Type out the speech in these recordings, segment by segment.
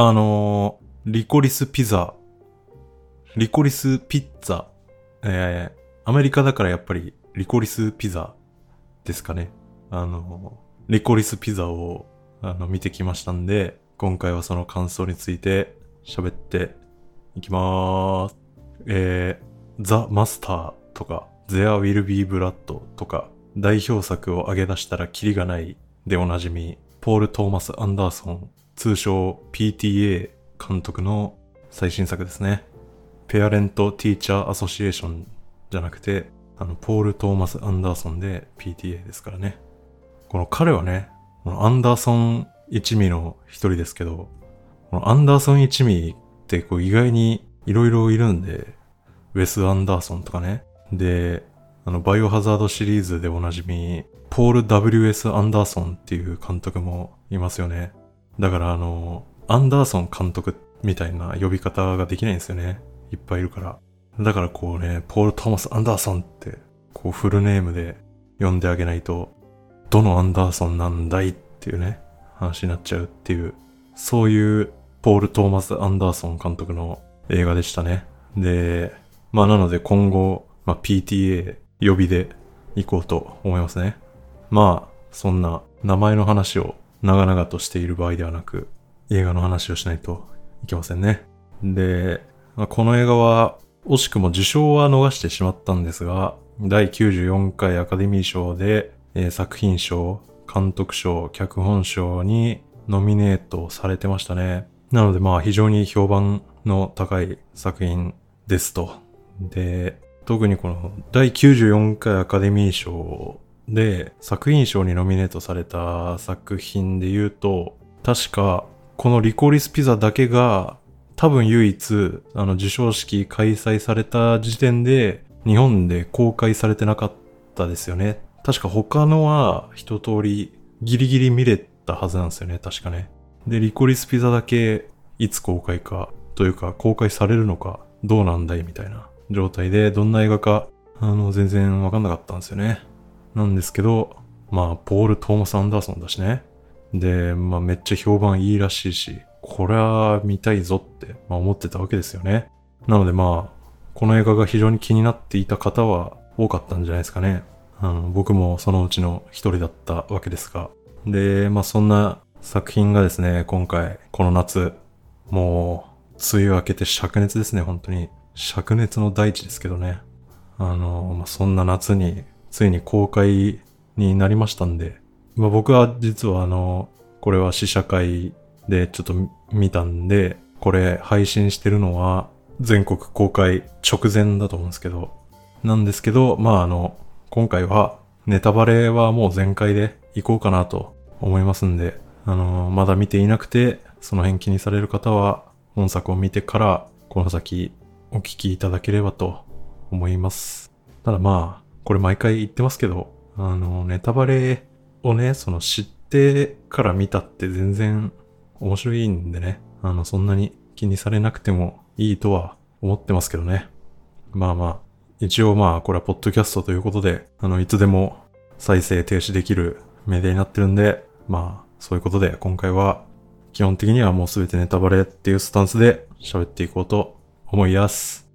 あのー、リコリスピザ、リコリスピッツァ、えー、アメリカだからやっぱりリコリスピザですかね。あのー、リコリスピザをあの見てきましたんで、今回はその感想について喋っていきまーす。えー、ザ・マスターとか、There Will Be Blood とか、代表作を挙げ出したらキリがないでおなじみ、ポール・トーマス・アンダーソン、通称 PTA 監督の最新作ですね。ペアレント・ティーチャー・アソシエーションじゃなくて、あの、ポール・トーマス・アンダーソンで PTA ですからね。この彼はね、このアンダーソン一味の一人ですけど、このアンダーソン一味ってこう意外に色々いるんで、ウェス・アンダーソンとかね。で、あの、バイオハザードシリーズでおなじみ、ポール W.S. アンダーソンっていう監督もいますよね。だからあの、アンダーソン監督みたいな呼び方ができないんですよね。いっぱいいるから。だからこうね、ポール・トーマス・アンダーソンって、こうフルネームで呼んであげないと、どのアンダーソンなんだいっていうね、話になっちゃうっていう、そういうポール・トーマス・アンダーソン監督の映画でしたね。で、まあなので今後、まあ PTA 呼びで行こうと思いますね。まあ、そんな名前の話を長々としている場合ではなく、映画の話をしないといけませんね。で、この映画は惜しくも受賞は逃してしまったんですが、第94回アカデミー賞で、えー、作品賞、監督賞、脚本賞にノミネートされてましたね。なのでまあ非常に評判の高い作品ですと。で、特にこの第94回アカデミー賞で作品賞にノミネートされた作品で言うと、確かこのリコリスピザだけが多分唯一あの授賞式開催された時点で日本で公開されてなかったですよね。確か他のは一通りギリギリ見れたはずなんですよね。確かね。で、リコリスピザだけいつ公開かというか公開されるのかどうなんだいみたいな状態でどんな映画かあの全然わかんなかったんですよね。なんですけど、まあ、ポール・トーマス・アンダーソンだしね。で、まあ、めっちゃ評判いいらしいし、これは見たいぞって、まあ、思ってたわけですよね。なのでまあ、この映画が非常に気になっていた方は多かったんじゃないですかね。あの僕もそのうちの一人だったわけですが。で、まあそんな作品がですね、今回、この夏、もう、梅雨明けて灼熱ですね、本当に。灼熱の大地ですけどね。あの、まあ、そんな夏についに公開になりましたんで、まあ、僕は実はあの、これは試写会でちょっと見たんで、これ配信してるのは全国公開直前だと思うんですけど、なんですけど、まああの、今回はネタバレはもう全開でいこうかなと思いますんで、あのまだ見ていなくて、その辺気にされる方は本作を見てから、この先お聞きいただければと思います。ただまあ、これ毎回言ってますけど、あの、ネタバレをね、その知ってから見たって全然面白いんでね、あの、そんなに気にされなくてもいいとは思ってますけどね。まあまあ、一応まあ、これはポッドキャストということで、あの、いつでも再生停止できるメディアになってるんで、まあ、そういうことで今回は基本的にはもうすべてネタバレっていうスタンスで喋っていこうと思います。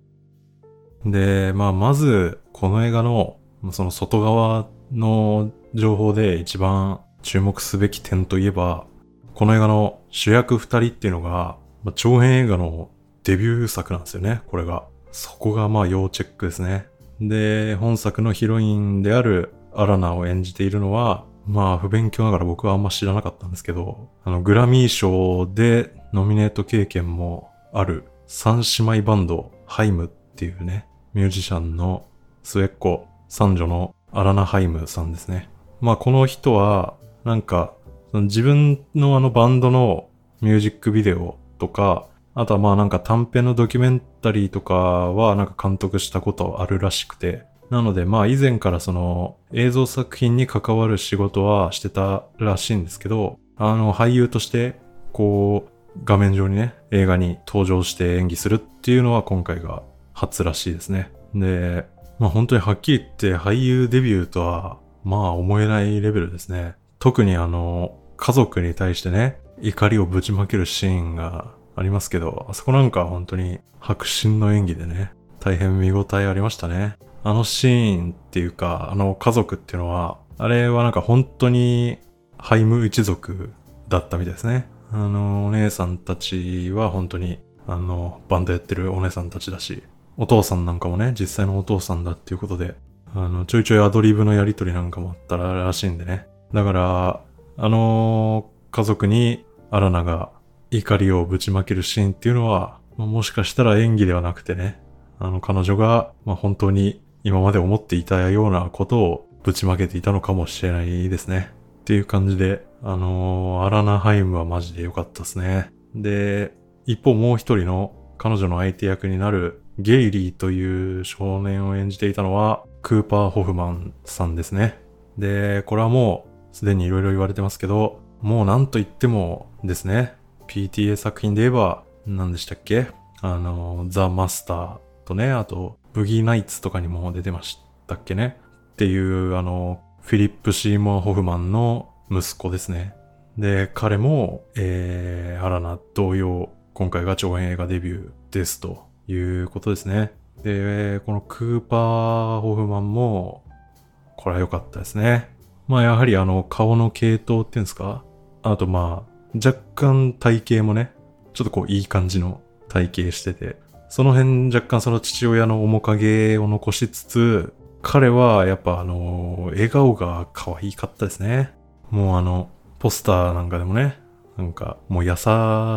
で、まあ、まず、この映画のその外側の情報で一番注目すべき点といえば、この映画の主役二人っていうのが、まあ、長編映画のデビュー作なんですよね、これが。そこがまあ要チェックですね。で、本作のヒロインであるアラナを演じているのは、まあ不勉強ながら僕はあんま知らなかったんですけど、あのグラミー賞でノミネート経験もある三姉妹バンドハイムっていうね、ミュージシャンの末っ子三女のアラナハイムさんですね。まあこの人は、なんか、自分のあのバンドのミュージックビデオとか、あとはまあなんか短編のドキュメンタリーとかはなんか監督したことあるらしくて、なのでまあ以前からその映像作品に関わる仕事はしてたらしいんですけど、あの俳優としてこう画面上にね映画に登場して演技するっていうのは今回が初らしいですね。で、まあ本当にはっきり言って俳優デビューとはまあ思えないレベルですね。特にあの家族に対してね、怒りをぶちまけるシーンがありますけど、あそこなんか本当に迫真の演技でね、大変見応えありましたね。あのシーンっていうか、あの家族っていうのは、あれはなんか本当にハイム一族だったみたいですね。あの、お姉さんたちは本当に、あの、バンドやってるお姉さんたちだし、お父さんなんかもね、実際のお父さんだっていうことで、あの、ちょいちょいアドリブのやりとりなんかもあったらしいんでね。だから、あの家族にアラナが怒りをぶちまけるシーンっていうのは、まあ、もしかしたら演技ではなくてね、あの彼女が、まあ、本当に今まで思っていたようなことをぶちまけていたのかもしれないですね。っていう感じで、あのー、アラナハイムはマジで良かったですね。で、一方もう一人の彼女の相手役になるゲイリーという少年を演じていたのはクーパー・ホフマンさんですね。で、これはもうすでに色々言われてますけど、もう何と言ってもですね、PTA 作品で言えば何でしたっけ？あの、ザ・マスターとね、あと、ブギーナイツとかにも出てましたっけね？っていう、あの、フィリップ・シーモア・ホフマンの息子ですね。で、彼も、えー、アラナ同様、今回が長編映画デビューですということですね。で、このクーパー・ホフマンも、これは良かったですね。まあやはりあの顔の系統っていうんですか？あとまあ、若干体型もね、ちょっとこういい感じの体型してて、その辺若干その父親の面影を残しつつ、彼はやっぱあの、笑顔が可愛かったですね。もうあの、ポスターなんかでもね、なんかもう優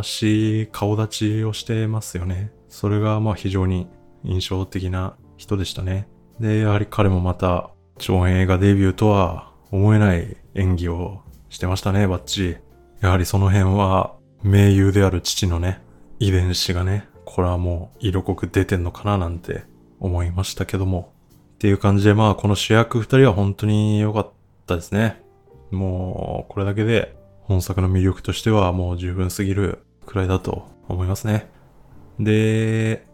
しい顔立ちをしてますよね。それがまあ非常に印象的な人でしたね。で、やはり彼もまた長編映画デビューとは思えない演技をしてましたね、バッチリ。やはりその辺は名優である父のね、遺伝子がね、これはもう色濃く出てんのかななんて思いましたけども。っていう感じでまあこの主役二人は本当に良かったですね。もうこれだけで本作の魅力としてはもう十分すぎるくらいだと思いますね。で、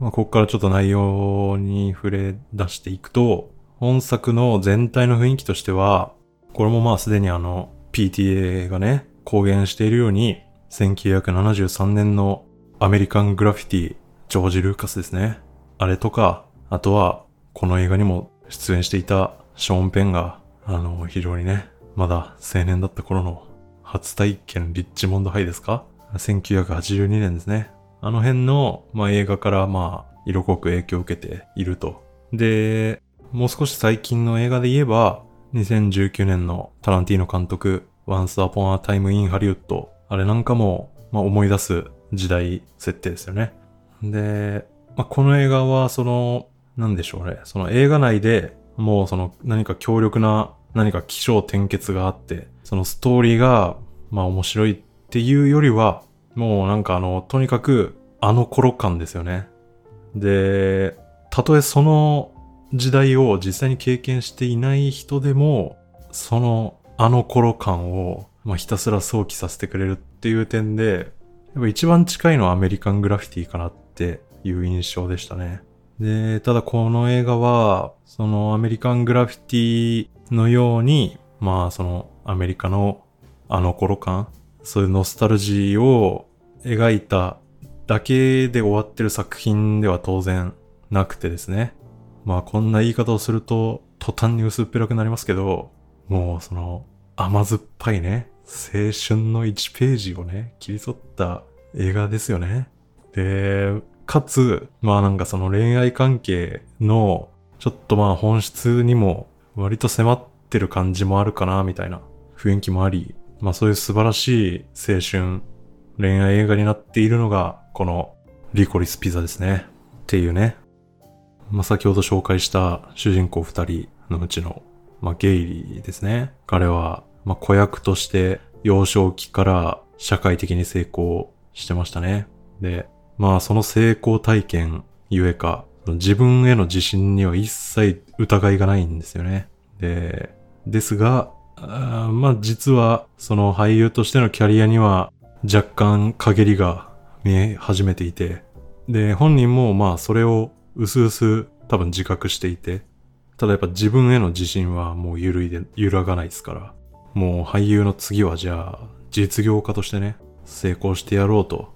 まあ、ここからちょっと内容に触れ出していくと、本作の全体の雰囲気としては、これもまあすでにあの PTA がね、公言しているように、1973年のアメリカングラフィティ、ジョージ・ルーカスですね。あれとか、あとは、この映画にも出演していたショーン・ペンが、あの、非常にね、まだ青年だった頃の初体験リッチモンドハイですか ?1982 年ですね。あの辺の、まあ、映画からまあ、色濃く影響を受けていると。で、もう少し最近の映画で言えば、2019年のタランティーノ監督、Once Upon a Time in Hollywood。あれなんかも、まあ、思い出す時代設定ですよね。で、まあ、この映画はその、なんでしょうね。その映画内でもうその何か強力な何か気象転結があって、そのストーリーがまあ面白いっていうよりは、もうなんかあの、とにかくあの頃感ですよね。で、たとえその時代を実際に経験していない人でも、そのあの頃感を、まあ、ひたすら想起させてくれるっていう点で、やっぱ一番近いのはアメリカングラフィティかなっていう印象でしたね。で、ただこの映画は、そのアメリカングラフィティのように、まあそのアメリカのあの頃感、そういうノスタルジーを描いただけで終わってる作品では当然なくてですね。まあこんな言い方をすると途端に薄っぺらくなりますけど、もうその甘酸っぱいね、青春の1ページをね、切り取った映画ですよね。で、かつ、まあなんかその恋愛関係の、ちょっとまあ本質にも割と迫ってる感じもあるかな、みたいな雰囲気もあり、まあそういう素晴らしい青春、恋愛映画になっているのが、このリコリスピザですね。っていうね。まあ先ほど紹介した主人公二人のうちの、まあゲイリーですね。彼は、まあ子役として幼少期から社会的に成功してましたね。で、まあその成功体験ゆえか、自分への自信には一切疑いがないんですよね。で、ですが、あまあ実はその俳優としてのキャリアには若干陰りが見え始めていて、で、本人もまあそれを薄々多分自覚していて、ただやっぱ自分への自信はもう揺るいで、揺らがないですから、もう俳優の次はじゃあ実業家としてね、成功してやろうと、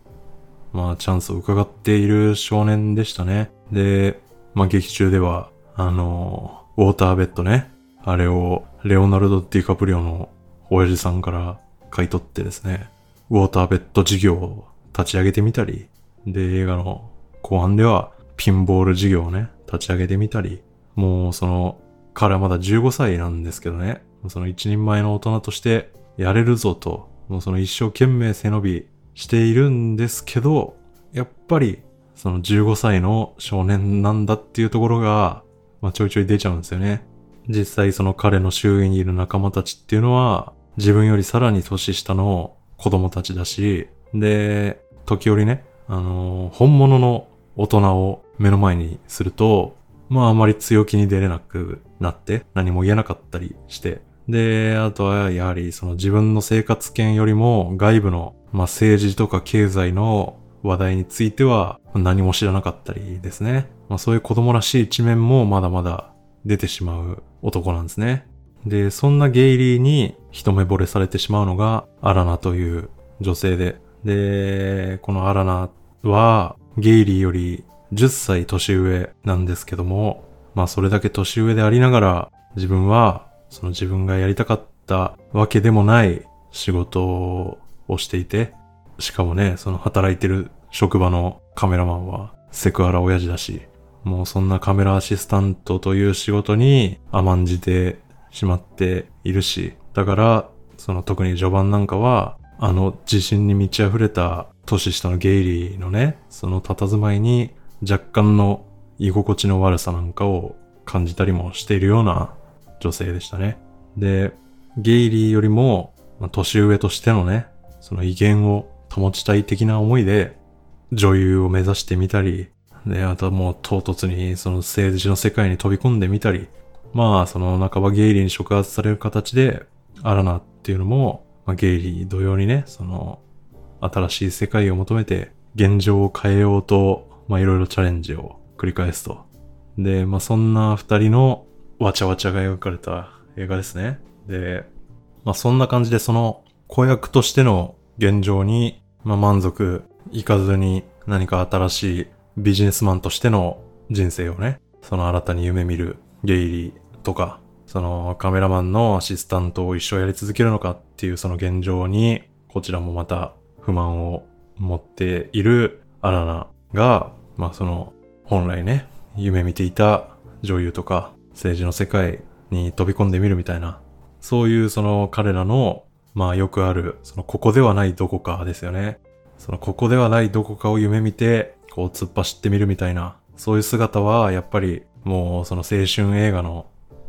まあチャンスを伺っている少年でしたね。で、まあ劇中では、あの、ウォーターベッドね、あれをレオナルド・ディカプリオの親父さんから買い取ってですね、ウォーターベッド事業を立ち上げてみたり、で、映画の後半ではピンボール事業をね、立ち上げてみたり、もうその、彼はまだ15歳なんですけどね、その一人前の大人としてやれるぞと、もうその一生懸命背伸びしているんですけど、やっぱりその15歳の少年なんだっていうところが、まあ、ちょいちょい出ちゃうんですよね。実際その彼の周囲にいる仲間たちっていうのは、自分よりさらに年下の子供たちだし、で、時折ね、あのー、本物の大人を目の前にすると、まああまり強気に出れなくなって何も言えなかったりして。で、あとはやはりその自分の生活圏よりも外部の、まあ政治とか経済の話題については何も知らなかったりですね。まあそういう子供らしい一面もまだまだ出てしまう男なんですね。で、そんなゲイリーに一目惚れされてしまうのがアラナという女性で。で、このアラナはゲイリーより10歳年上なんですけども、まあそれだけ年上でありながら自分はその自分がやりたかったわけでもない仕事をしていて、しかもね、その働いてる職場のカメラマンはセクハラ親父だし、もうそんなカメラアシスタントという仕事に甘んじてしまっているし、だから、その特に序盤なんかは、あの自信に満ち溢れた年下のゲイリーのね、その佇まいに若干の居心地の悪さなんかを感じたりもしているような女性でしたね。で、ゲイリーよりも、まあ、年上としてのね、その威厳を保ちたい的な思いで女優を目指してみたり、で、あとはもう唐突にその政治の世界に飛び込んでみたり、まあその半ばゲイリーに触発される形で、アラナっていうのも、まあ、ゲイリー同様にね、その新しい世界を求めて現状を変えようと、まあいろいろチャレンジを繰り返すと。で、まあそんな二人のわちゃわちゃが描かれた映画ですね。で、まあそんな感じでその子役としての現状に、まあ満足いかずに何か新しいビジネスマンとしての人生をね、その新たに夢見るゲイリーとか、そのカメラマンのアシスタントを一生やり続けるのかっていうその現状に、こちらもまた不満を持っているアラナが、まあその本来ね、夢見ていた女優とか政治の世界に飛び込んでみるみたいな、そういうその彼らの、まあよくある、そのここではないどこかですよね。そのここではないどこかを夢見て、こう突っ走ってみるみたいな、そういう姿はやっぱりもうその青春映画の、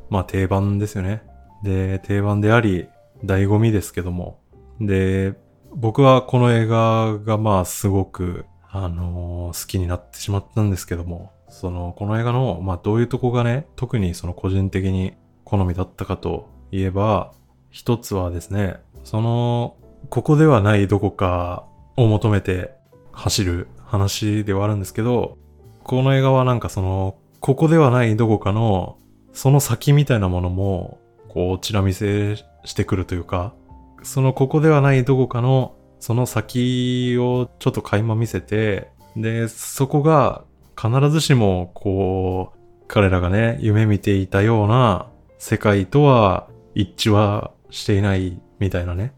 まあ定番ですよね。で、定番であり、醍醐味ですけども。で、僕はこの映画がまあすごく、あのー、好きになってしまったんですけども、その、この映画の、まあどういうとこがね、特にその個人的に好みだったかといえば、一つはですね、その、ここではないどこかを求めて走る話ではあるんですけど、この映画はなんかその、ここではないどこかの、その先みたいなものも、こう、ちら見せしてくるというか、そのここではないどこかの、その先をちょっと垣間見せて、で、そこが必ずしも、こう、彼らがね、夢見ていたような世界とは一致はしていないみたいなね。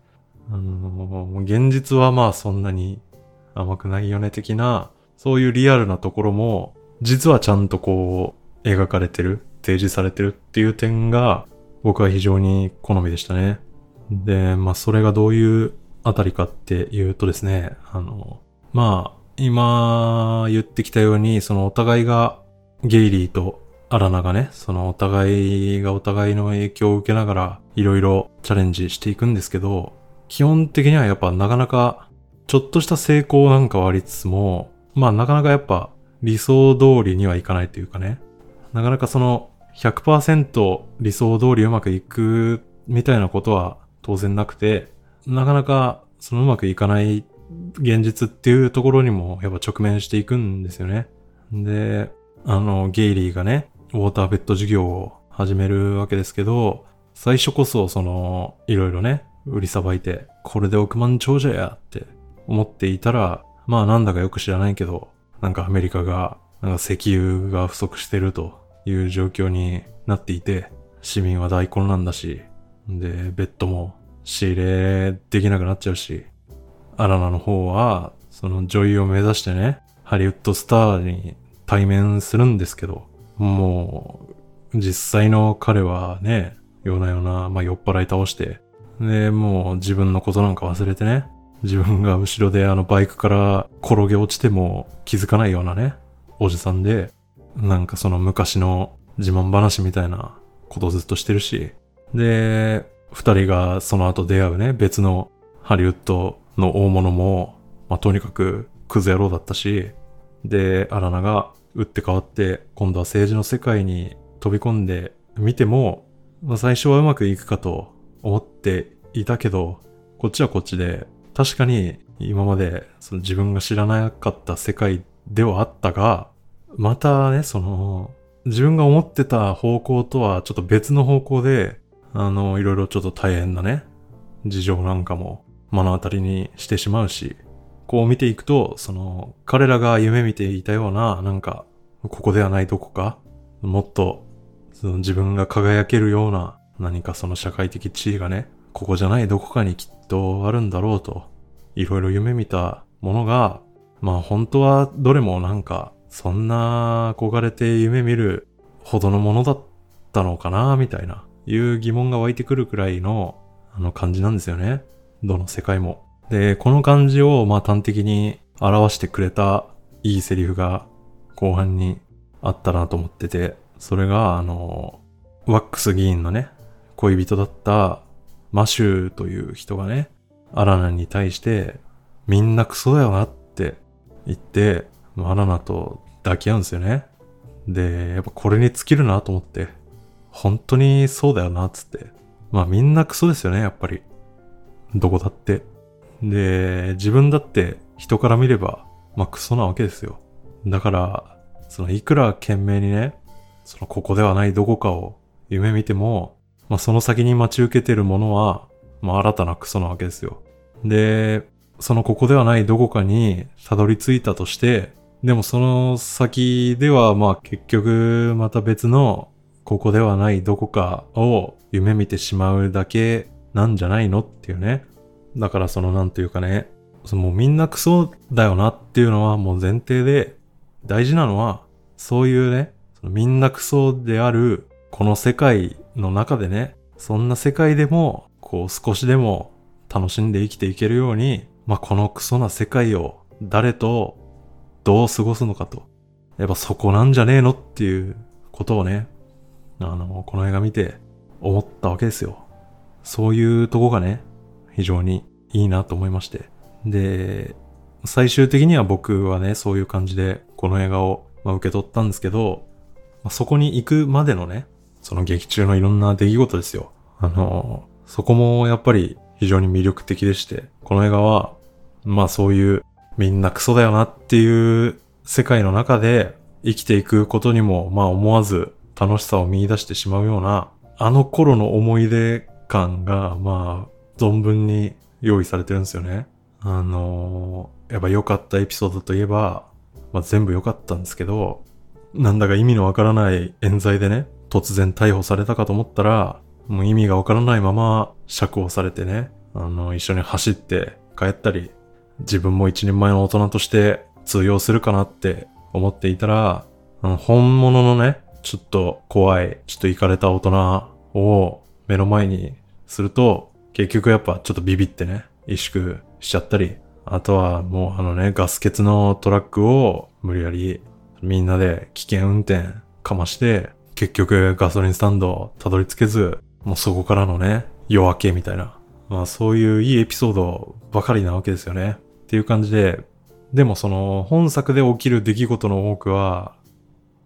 あの、現実はまあそんなに甘くないよね的な、そういうリアルなところも、実はちゃんとこう、描かれてる、提示されてるっていう点が、僕は非常に好みでしたね。で、まあそれがどういうあたりかっていうとですね、あの、まあ、今言ってきたように、そのお互いがゲイリーとアラナがね、そのお互いがお互いの影響を受けながらいろいろチャレンジしていくんですけど、基本的にはやっぱなかなか、ちょっとした成功なんかはありつつも、まあなかなかやっぱ理想通りにはいかないというかね。なかなかその100%理想通りうまくいくみたいなことは当然なくて、なかなかそのうまくいかない現実っていうところにもやっぱ直面していくんですよね。で、あの、ゲイリーがね、ウォーターベッド事業を始めるわけですけど、最初こそその、いろいろね、売りさばいて、これで億万長者やって思っていたら、まあなんだかよく知らないけど、なんかアメリカが、なんか石油が不足してるという状況になっていて、市民は大混乱だし、で、ベッドも仕入れできなくなっちゃうし、アラナの方は、その女優を目指してね、ハリウッドスターに対面するんですけど、もう、実際の彼はね、夜な夜な、まあ酔っ払い倒して、で、もう自分のことなんか忘れてね、自分が後ろであのバイクから転げ落ちても気づかないようなね、おじさんで、なんかその昔の自慢話みたいなことずっとしてるし、で、二人がその後出会うね、別のハリウッドの大物も、まあ、とにかくクズ野郎だったし、で、アラナが打って変わって、今度は政治の世界に飛び込んでみても、まあ、最初はうまくいくかと思っていたけど、こっちはこっちで、確かに今までその自分が知らなかった世界ではあったが、またね、その、自分が思ってた方向とはちょっと別の方向で、あの、いろいろちょっと大変なね、事情なんかも目の当たりにしてしまうし、こう見ていくと、その、彼らが夢見ていたような、なんか、ここではないどこか、もっと、その自分が輝けるような、何かその社会的地位がね、ここじゃないどこかにきっとあるんだろうと、いろいろ夢見たものが、まあ本当はどれもなんか、そんな憧れて夢見るほどのものだったのかな、みたいな、いう疑問が湧いてくるくらいの、あの感じなんですよね。どの世界も。で、この感じをまあ端的に表してくれたいいセリフが後半にあったなと思ってて、それがあの、ワックス議員のね、恋人だったマシューという人がね、アラナに対して、みんなクソだよなって言って、アラナと抱き合うんですよね。で、やっぱこれに尽きるなと思って、本当にそうだよなつって。まあみんなクソですよね、やっぱり。どこだって。で、自分だって人から見れば、まあクソなわけですよ。だから、そのいくら懸命にね、そのここではないどこかを夢見ても、まあその先に待ち受けてるものは、まあ新たなクソなわけですよ。で、そのここではないどこかにたどり着いたとして、でもその先ではまあ結局また別のここではないどこかを夢見てしまうだけなんじゃないのっていうね。だからそのなんていうかね、そのもうみんなクソだよなっていうのはもう前提で、大事なのは、そういうね、そのみんなクソであるこの世界の中でね、そんな世界でも、こう少しでも楽しんで生きていけるように、まあ、このクソな世界を誰とどう過ごすのかと。やっぱそこなんじゃねえのっていうことをね、あの、この映画見て思ったわけですよ。そういうとこがね、非常にいいなと思いまして。で、最終的には僕はね、そういう感じでこの映画を、受け取ったんですけど、そこに行くまでのね、その劇中のいろんな出来事ですよ。あの、そこもやっぱり非常に魅力的でして、この映画は、まあそういうみんなクソだよなっていう世界の中で生きていくことにも、まあ思わず楽しさを見出してしまうような、あの頃の思い出感が、まあ、存分に用意されてるんですよね。あのー、やっぱ良かったエピソードといえば、まあ全部良かったんですけど、なんだか意味のわからない冤罪でね、突然逮捕されたかと思ったら、もう意味がわからないまま釈放されてね、あの、一緒に走って帰ったり、自分も一人前の大人として通用するかなって思っていたら、本物のね、ちょっと怖い、ちょっと行かれた大人を目の前にすると、結局やっぱちょっとビビってね、萎縮しちゃったり、あとはもうあのね、ガス欠のトラックを無理やりみんなで危険運転かまして、結局ガソリンスタンドたどり着けず、もうそこからのね、夜明けみたいな。まあそういういいエピソードばかりなわけですよね。っていう感じで、でもその本作で起きる出来事の多くは、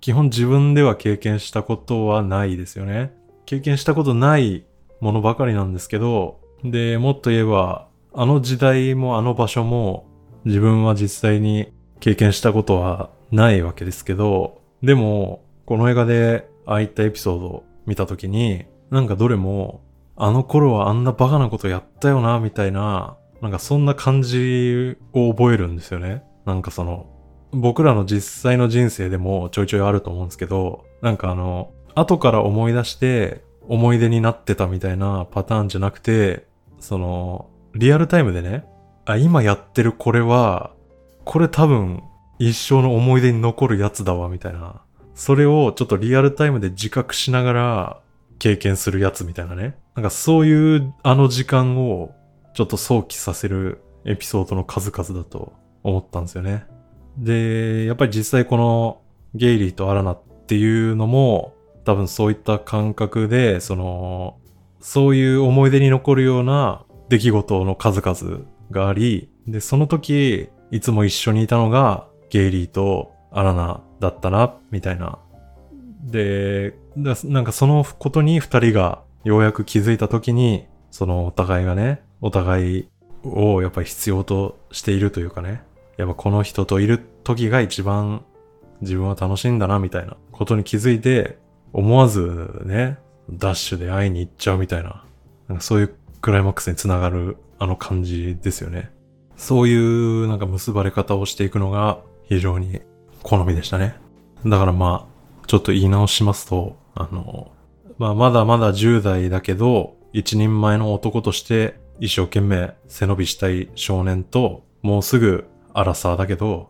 基本自分では経験したことはないですよね。経験したことないものばかりなんですけど、で、もっと言えば、あの時代もあの場所も自分は実際に経験したことはないわけですけど、でも、この映画でああいったエピソードを見たときに、なんかどれもあの頃はあんなバカなことやったよな、みたいな、なんかそんな感じを覚えるんですよね。なんかその、僕らの実際の人生でもちょいちょいあると思うんですけど、なんかあの、後から思い出して思い出になってたみたいなパターンじゃなくて、その、リアルタイムでね、あ、今やってるこれは、これ多分一生の思い出に残るやつだわ、みたいな。それをちょっとリアルタイムで自覚しながら経験するやつみたいなね。なんかそういうあの時間をちょっと想起させるエピソードの数々だと思ったんですよね。で、やっぱり実際このゲイリーとアラナっていうのも多分そういった感覚で、その、そういう思い出に残るような出来事の数々があり、で、その時、いつも一緒にいたのがゲイリーとアラナだったな、みたいな。で、なんかそのことに二人がようやく気づいた時に、そのお互いがね、お互いをやっぱり必要としているというかね、やっぱこの人といる時が一番自分は楽しいんだな、みたいなことに気づいて、思わずね、ダッシュで会いに行っちゃうみたいな、なんかそういうクライマックスにつながるあの感じですよね。そういうなんか結ばれ方をしていくのが非常に好みでしたね。だからまあ、ちょっと言い直しますと、あの、まあまだまだ10代だけど、一人前の男として一生懸命背伸びしたい少年と、もうすぐアラサーだけど、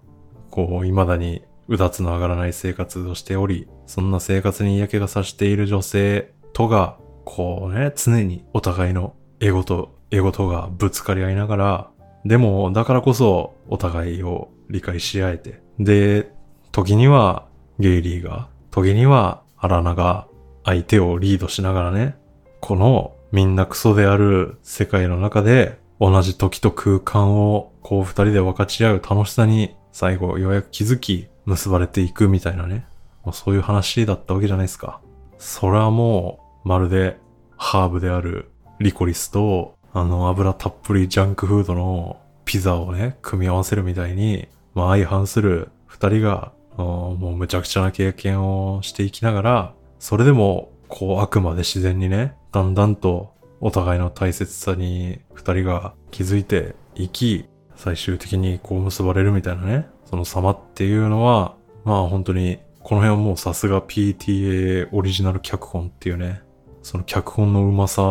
こう、未だにうだつの上がらない生活をしており、そんな生活に嫌気がさしている女性とが、こうね、常にお互いのエゴとエゴとがぶつかり合いながら、でも、だからこそお互いを理解し合えて、で、時にはゲイリーが、時にはアラナが相手をリードしながらね、このみんなクソである世界の中で同じ時と空間をこう二人で分かち合う楽しさに最後ようやく気づき結ばれていくみたいなね。まあ、そういう話だったわけじゃないですか。それはもうまるでハーブであるリコリスとあの油たっぷりジャンクフードのピザをね、組み合わせるみたいに、まあ相反する二人がもうむちゃくちゃな経験をしていきながら、それでもこうあくまで自然にね、だんだんとお互いの大切さに二人が気づいていき、最終的にこう結ばれるみたいなね、その様っていうのは、まあ本当に、この辺はもうさすが PTA オリジナル脚本っていうね、その脚本のうまさ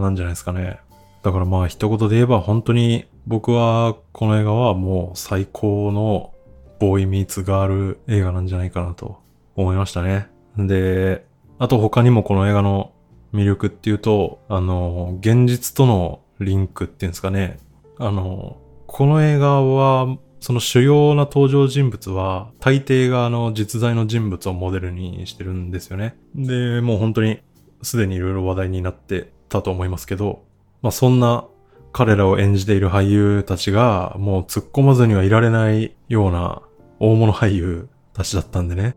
なんじゃないですかね。だからまあ一言で言えば本当に僕はこの映画はもう最高のボーイミーツガール映画なんじゃないかなと思いましたね。で、あと他にもこの映画の魅力っていうと、あの、現実とのリンクっていうんですかね。あの、この映画は、その主要な登場人物は、大抵があの実在の人物をモデルにしてるんですよね。で、もう本当にすでに色々話題になってたと思いますけど、まあそんな彼らを演じている俳優たちがもう突っ込まずにはいられないような大物俳優たちだったんでね。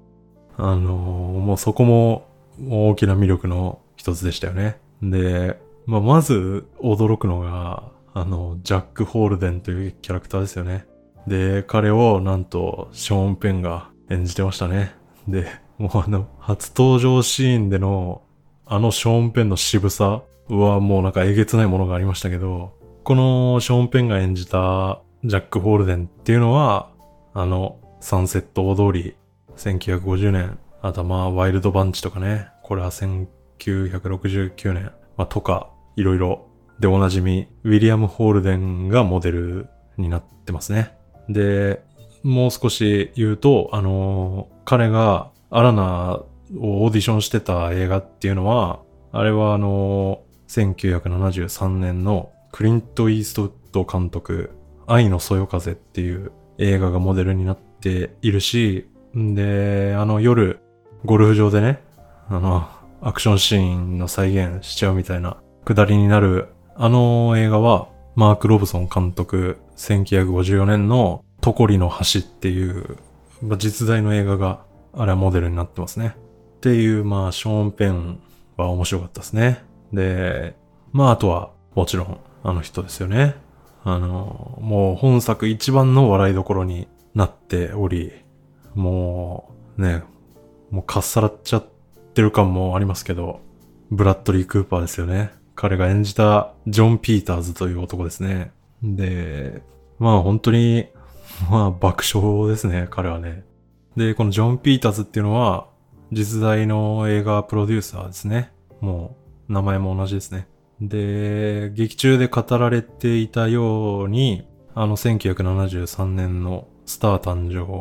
あのー、もうそこも大きな魅力の一つでしたよね。で、まあ、まず驚くのが、あの、ジャック・ホールデンというキャラクターですよね。で、彼をなんとショーン・ペンが演じてましたね。で、もうあの、初登場シーンでの、あのショーン・ペンの渋さはもうなんかえげつないものがありましたけど、このショーン・ペンが演じたジャック・ホールデンっていうのは、あの、サンセット大通り、1950年、あとまあ、ワイルドバンチとかね、これは1969年、まあ、とか、いろいろ。でおなじみ、ウィリアム・ホールデンがモデルになってますね。で、もう少し言うと、あの、彼がアラナをオーディションしてた映画っていうのは、あれはあのー、1973年のクリント・イーストウッド監督、愛のそよ風っていう映画がモデルになってているし、で、あの夜、ゴルフ場でね、あの、アクションシーンの再現しちゃうみたいなくだりになる、あの映画は、マーク・ロブソン監督、1954年のトコリの橋っていう、まあ、実在の映画が、あれはモデルになってますね。っていう、まあ、ショーン・ペンは面白かったですね。で、まあ、あとは、もちろん、あの人ですよね。あの、もう本作一番の笑いどころになっており、もう、ね、もうかっさらっちゃってる感もありますけど、ブラッドリー・クーパーですよね。彼が演じたジョン・ピーターズという男ですね。で、まあ本当に、まあ爆笑ですね、彼はね。で、このジョン・ピーターズっていうのは、実在の映画プロデューサーですね。もう、名前も同じですね。で、劇中で語られていたように、あの1973年のスター誕生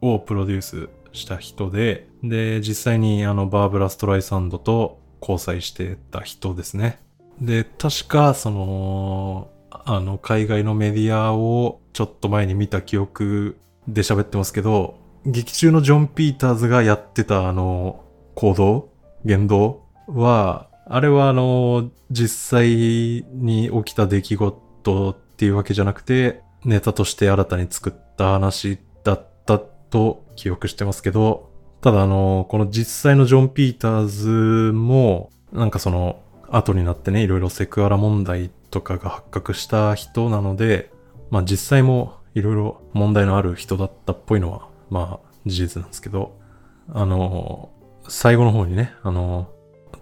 をプロデュースした人で、で、実際にあのバーブラ・ストライサンドと交際してた人ですね。で、確かその、あの海外のメディアをちょっと前に見た記憶で喋ってますけど、劇中のジョン・ピーターズがやってたあの行動言動は、あれはあの、実際に起きた出来事っていうわけじゃなくて、ネタとして新たに作った話だったと記憶してますけど、ただあの、この実際のジョン・ピーターズも、なんかその、後になってね、いろいろセクハラ問題とかが発覚した人なので、まあ実際もいろいろ問題のある人だったっぽいのは、まあ事実なんですけど、あの、最後の方にね、あの、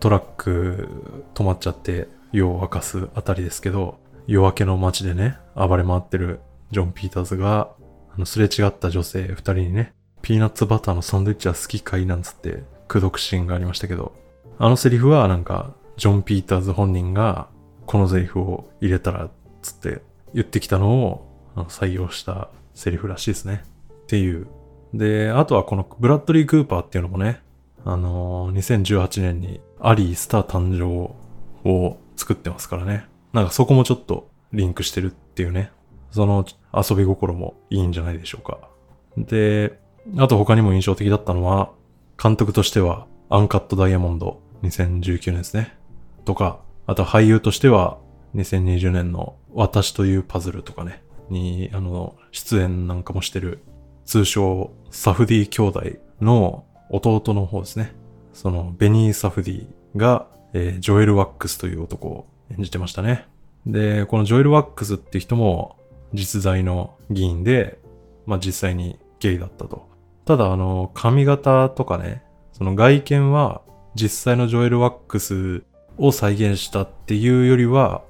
トラック止まっちゃって夜を明かすあたりですけど、夜明けの街でね、暴れ回ってるジョン・ピーターズが、あの、すれ違った女性二人にね、ピーナッツバターのサンドイッチは好きかいなんつって、口説くシーンがありましたけど、あのセリフはなんか、ジョン・ピーターズ本人が、このセリフを入れたら、つって言ってきたのを採用したセリフらしいですね。っていう。で、あとはこのブラッドリー・クーパーっていうのもね、あのー、2018年にアリー・スター誕生を作ってますからね。なんかそこもちょっとリンクしてるっていうね。その遊び心もいいんじゃないでしょうか。で、あと他にも印象的だったのは、監督としてはアンカットダイヤモンド2019年ですね。とか、あと俳優としては2020年の私というパズルとかね、に、あの、出演なんかもしてる、通称サフディ兄弟の弟の方ですね。そのベニー・サフディが、えー、ジョエル・ワックスという男演じてましたね。で、このジョエル・ワックスって人も実在の議員で、まあ実際にゲイだったと。ただあの、髪型とかね、その外見は実際のジョエル・ワックスを再現したっていうよりは、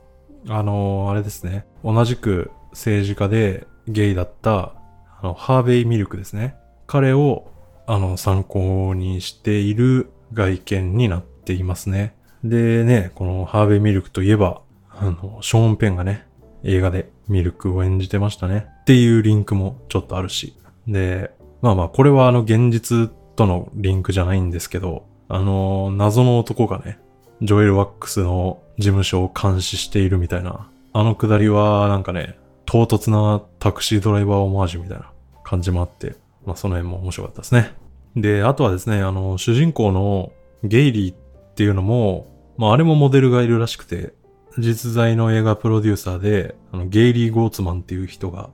あの、あれですね、同じく政治家でゲイだった、あの、ハーベイ・ミルクですね。彼を、あの、参考にしている外見になっていますね。でね、このハーベイ・ミルクといえば、あの、ショーン・ペンがね、映画でミルクを演じてましたね。っていうリンクもちょっとあるし。で、まあまあ、これはあの現実とのリンクじゃないんですけど、あの、謎の男がね、ジョエル・ワックスの事務所を監視しているみたいな、あのくだりはなんかね、唐突なタクシードライバーオマージュみたいな感じもあって、まあその辺も面白かったですね。で、あとはですね、あの、主人公のゲイリーっていうのも、まああれもモデルがいるらしくて、実在の映画プロデューサーで、あのゲイリー・ゴーツマンっていう人が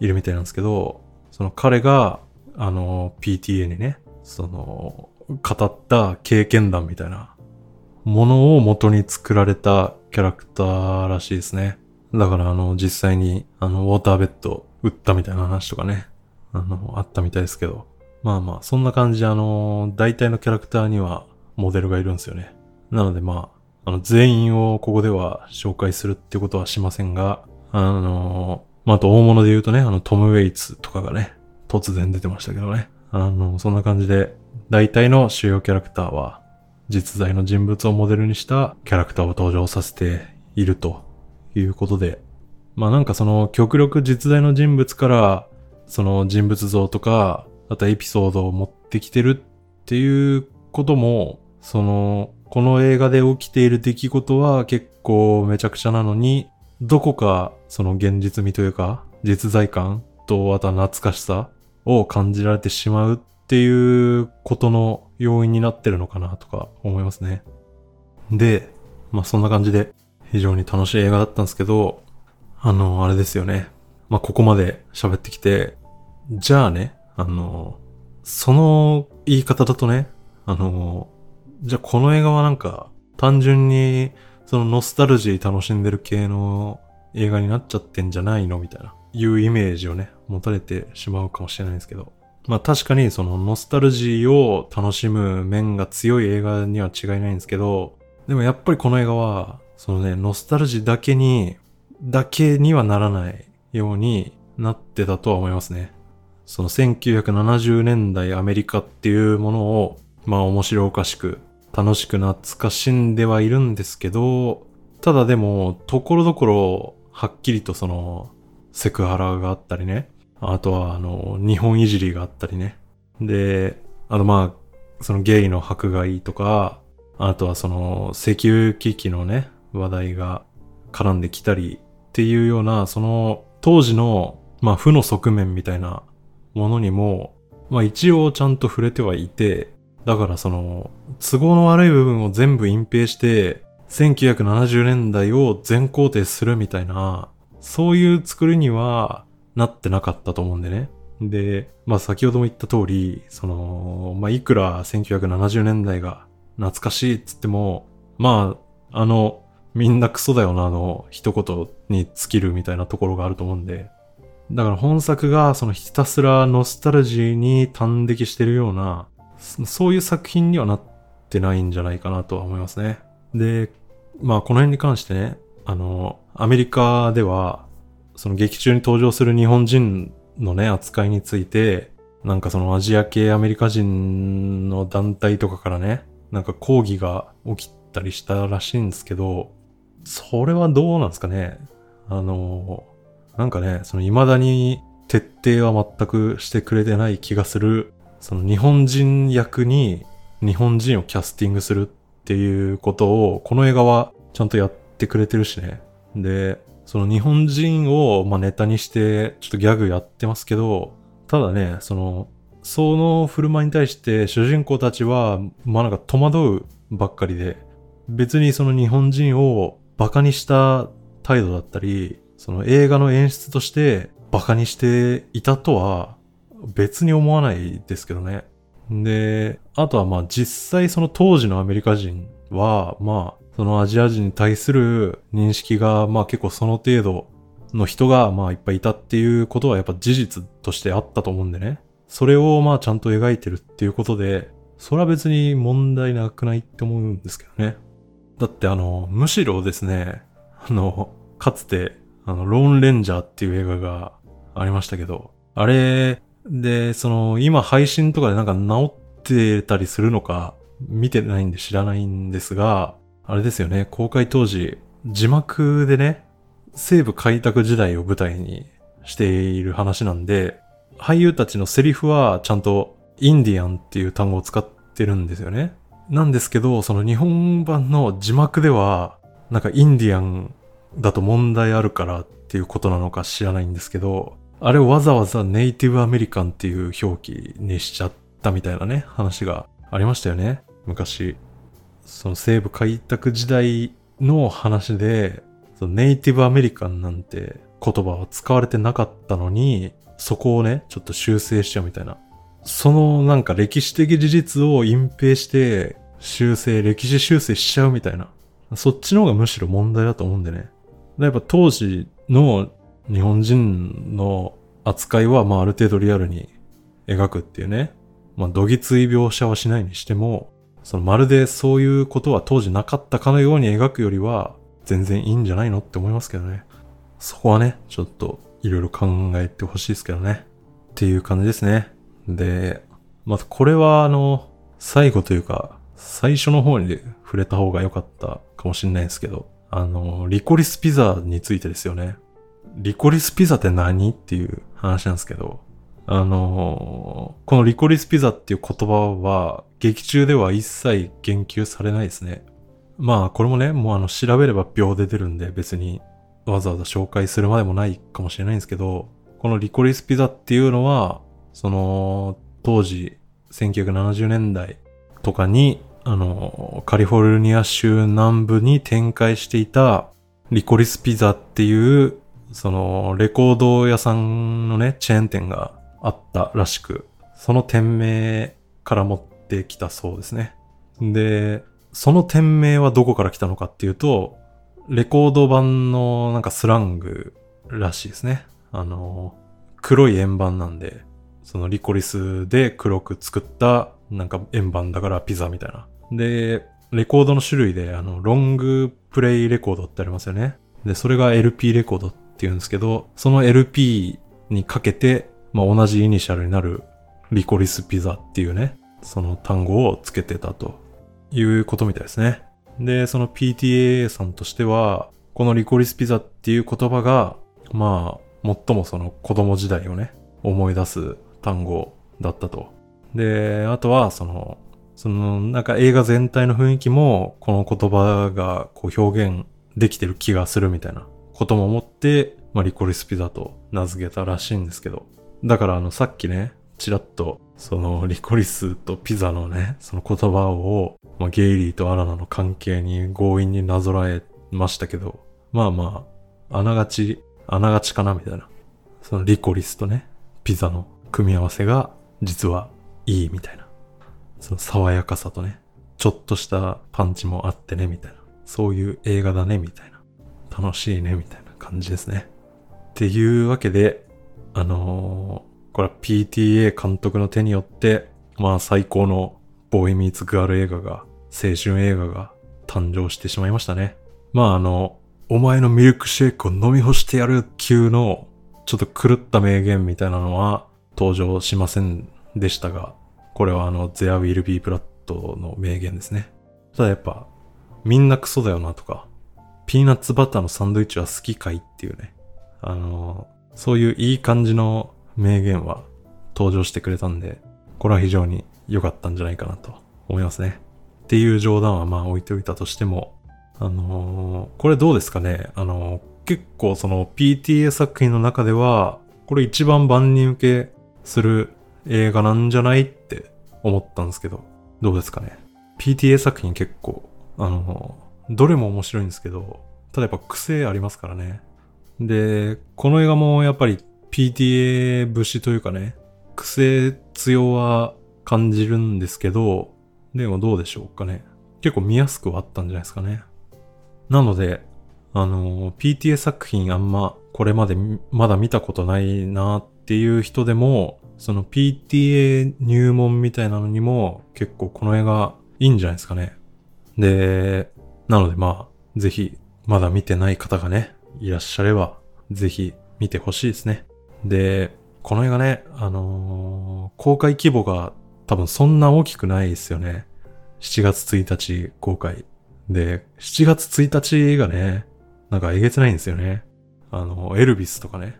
いるみたいなんですけど、その彼が、あの、PTA にね、その、語った経験談みたいなものを元に作られたキャラクターらしいですね。だからあの、実際に、あの、ウォーターベッド売ったみたいな話とかね、あの、あったみたいですけど。まあまあ、そんな感じであの、大体のキャラクターにはモデルがいるんですよね。なのでまあ、あの、全員をここでは紹介するってことはしませんが、あの、まあ、あと大物で言うとね、あの、トム・ウェイツとかがね、突然出てましたけどね。あの、そんな感じで、大体の主要キャラクターは、実在の人物をモデルにしたキャラクターを登場させているということで、まあなんかその極力実在の人物からその人物像とか、あとエピソードを持ってきてるっていうことも、その、この映画で起きている出来事は結構めちゃくちゃなのに、どこかその現実味というか、実在感とあとは懐かしさを感じられてしまうっていうことの要因になってるのかなとか思いますね。で、まあそんな感じで非常に楽しい映画だったんですけど、あの、あれですよね。まあここまで喋ってきて、じゃあね、あの、その言い方だとね、あの、じゃあこの映画はなんか単純にそのノスタルジー楽しんでる系の映画になっちゃってんじゃないのみたいな、いうイメージをね、持たれてしまうかもしれないんですけど。まあ確かにそのノスタルジーを楽しむ面が強い映画には違いないんですけど、でもやっぱりこの映画はそのね、ノスタルジーだけに、だけにはならないようになってたとは思いますね。その1970年代アメリカっていうものを、まあ面白おかしく、楽しく懐かしんではいるんですけど、ただでも、ところどころ、はっきりとその、セクハラがあったりね。あとは、あの、日本いじりがあったりね。で、あとまあ、そのゲイの迫害とか、あとはその石油危機のね、話題が絡んできたりっていうような、その当時の、まあ負の側面みたいなものにも、まあ一応ちゃんと触れてはいて、だからその、都合の悪い部分を全部隠蔽して、1970年代を全肯定するみたいな、そういう作りにはなってなかったと思うんでね。で、まあ先ほども言った通り、その、まあいくら1970年代が懐かしいっつっても、まあ、あの、みんなクソだよなの一言に尽きるみたいなところがあると思うんで、だから本作がそのひたすらノスタルジーに端的してるような、そういう作品にはなってないんじゃないかなとは思いますね。で、まあこの辺に関してね、あの、アメリカでは、その劇中に登場する日本人のね、扱いについて、なんかそのアジア系アメリカ人の団体とかからね、なんか抗議が起きたりしたらしいんですけど、それはどうなんですかねあの、なんかね、その未だに徹底は全くしてくれてない気がする、その日本人役に日本人をキャスティングするっていうことを、この映画はちゃんとやってくれてるしね。で、その日本人をまネタにしてちょっとギャグやってますけど、ただね、その、その振る舞いに対して主人公たちは、まあなんか戸惑うばっかりで、別にその日本人を馬鹿にした態度だったり、その映画の演出として馬鹿にしていたとは別に思わないですけどね。で、あとはまあ実際その当時のアメリカ人は、まあそのアジア人に対する認識がまあ結構その程度の人がまあいっぱいいたっていうことはやっぱ事実としてあったと思うんでね。それをまあちゃんと描いてるっていうことで、それは別に問題なくないって思うんですけどね。だってあの、むしろですね、あの、かつて、あの、ローンレンジャーっていう映画がありましたけど、あれで、その、今配信とかでなんか治ってたりするのか、見てないんで知らないんですが、あれですよね、公開当時、字幕でね、西部開拓時代を舞台にしている話なんで、俳優たちのセリフはちゃんとインディアンっていう単語を使ってるんですよね。なんですけど、その日本版の字幕では、なんかインディアンだと問題あるからっていうことなのか知らないんですけど、あれをわざわざネイティブアメリカンっていう表記にしちゃったみたいなね、話がありましたよね。昔。その西部開拓時代の話で、そのネイティブアメリカンなんて言葉は使われてなかったのに、そこをね、ちょっと修正しちゃうみたいな。そのなんか歴史的事実を隠蔽して修正、歴史修正しちゃうみたいな。そっちの方がむしろ問題だと思うんでね。やっぱ当時の日本人の扱いはまあある程度リアルに描くっていうね。まあ、どぎつい描写はしないにしても、そのまるでそういうことは当時なかったかのように描くよりは全然いいんじゃないのって思いますけどね。そこはね、ちょっといろいろ考えてほしいですけどね。っていう感じですね。で、まずこれはあの、最後というか、最初の方に触れた方が良かったかもしれないですけど、あの、リコリスピザについてですよね。リコリスピザって何？っていう話なんですけど、あのこのリコリスピザっていう言葉は、劇中では一切言及されないですね。まあ、これもね、もうあの、調べれば秒で出るんで、別にわざわざ紹介するまでもないかもしれないんですけど、このリコリスピザっていうのは、その、当時、1970年代とかに、あの、カリフォルニア州南部に展開していたリコリスピザっていう、その、レコード屋さんのね、チェーン店があったらしく、その店名から持ってきたそうですね。で、その店名はどこから来たのかっていうと、レコード版のなんかスラングらしいですね。あの、黒い円盤なんで、そのリコリスで黒く作ったなんか円盤だからピザみたいな。で、レコードの種類で、あの、ロングプレイレコードってありますよね。で、それが LP レコードってって言うんですけど、その LP にかけて、まあ、同じイニシャルになるリコリスピザっていうね、その単語をつけてたということみたいですね。で、その PTA さんとしては、このリコリスピザっていう言葉が、まあ、最もその子供時代をね、思い出す単語だったと。で、あとは、その、その、なんか映画全体の雰囲気も、この言葉がこう表現できてる気がするみたいなことも思って、まあ、リコリスピザと名付けたらしいんですけど。だからあの、さっきね、ちらっと、その、リコリスとピザのね、その言葉を、まあ、ゲイリーとアラナの関係に強引になぞらえましたけど、まあまあ、あながち、あながちかなみたいな。そのリコリスとね、ピザの組み合わせが、実はいいみたいな。その爽やかさとね、ちょっとしたパンチもあってね、みたいな。そういう映画だね、みたいな。楽しいね、みたいな感じですね。っていうわけで、あのー、これは PTA 監督の手によって、まあ最高のボーイミーツガール映画が、青春映画が誕生してしまいましたね。まああの、お前のミルクシェイクを飲み干してやる級の、ちょっと狂った名言みたいなのは登場しませんでしたが、これはあの、There Will Be Blood の名言ですね。ただやっぱ、みんなクソだよなとか、ピーナッツバターのサンドイッチは好きかいっていうね。あの、そういういい感じの名言は登場してくれたんで、これは非常に良かったんじゃないかなと思いますね。っていう冗談はまあ置いておいたとしても、あのー、これどうですかね？あのー、結構その PTA 作品の中では、これ一番万人受けする映画なんじゃないって思ったんですけど、どうですかね ?PTA 作品結構、あの、どれも面白いんですけど、ただやっぱ癖ありますからね。で、この映画もやっぱり PTA 節というかね、癖強は感じるんですけど、でもどうでしょうかね。結構見やすくはあったんじゃないですかね。なので、あの、PTA 作品あんまこれまでまだ見たことないなっていう人でも、その PTA 入門みたいなのにも結構この映画いいんじゃないですかね。で、なのでまあ、ぜひまだ見てない方がね、いらっしゃれば、ぜひ見てほしいですね。で、この映画ね、あのー、公開規模が多分そんな大きくないですよね。7月1日公開。で、7月1日がね、なんかえげつないんですよね。あの、エルビスとかね、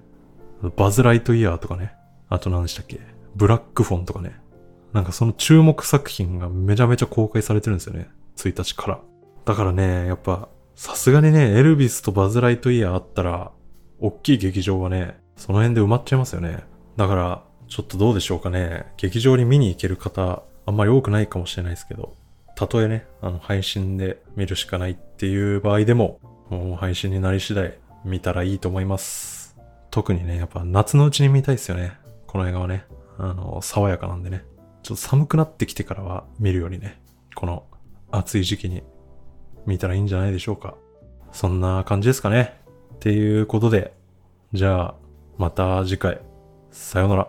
バズ・ライトイヤーとかね、あと何でしたっけ、ブラックフォンとかね。なんかその注目作品がめちゃめちゃ公開されてるんですよね。1日から。だからね、やっぱ、さすがにね、エルビスとバズ・ライトイヤーあったら、大きい劇場はね、その辺で埋まっちゃいますよね。だから、ちょっとどうでしょうかね。劇場に見に行ける方、あんまり多くないかもしれないですけど、たとえね、あの、配信で見るしかないっていう場合でも、もう配信になり次第見たらいいと思います。特にね、やっぱ夏のうちに見たいですよね。この映画はね。あの、爽やかなんでね。ちょっと寒くなってきてからは見るよりね、この暑い時期に見たらいいんじゃないでしょうか。そんな感じですかね。っていうことで、じゃあ、また次回。さようなら。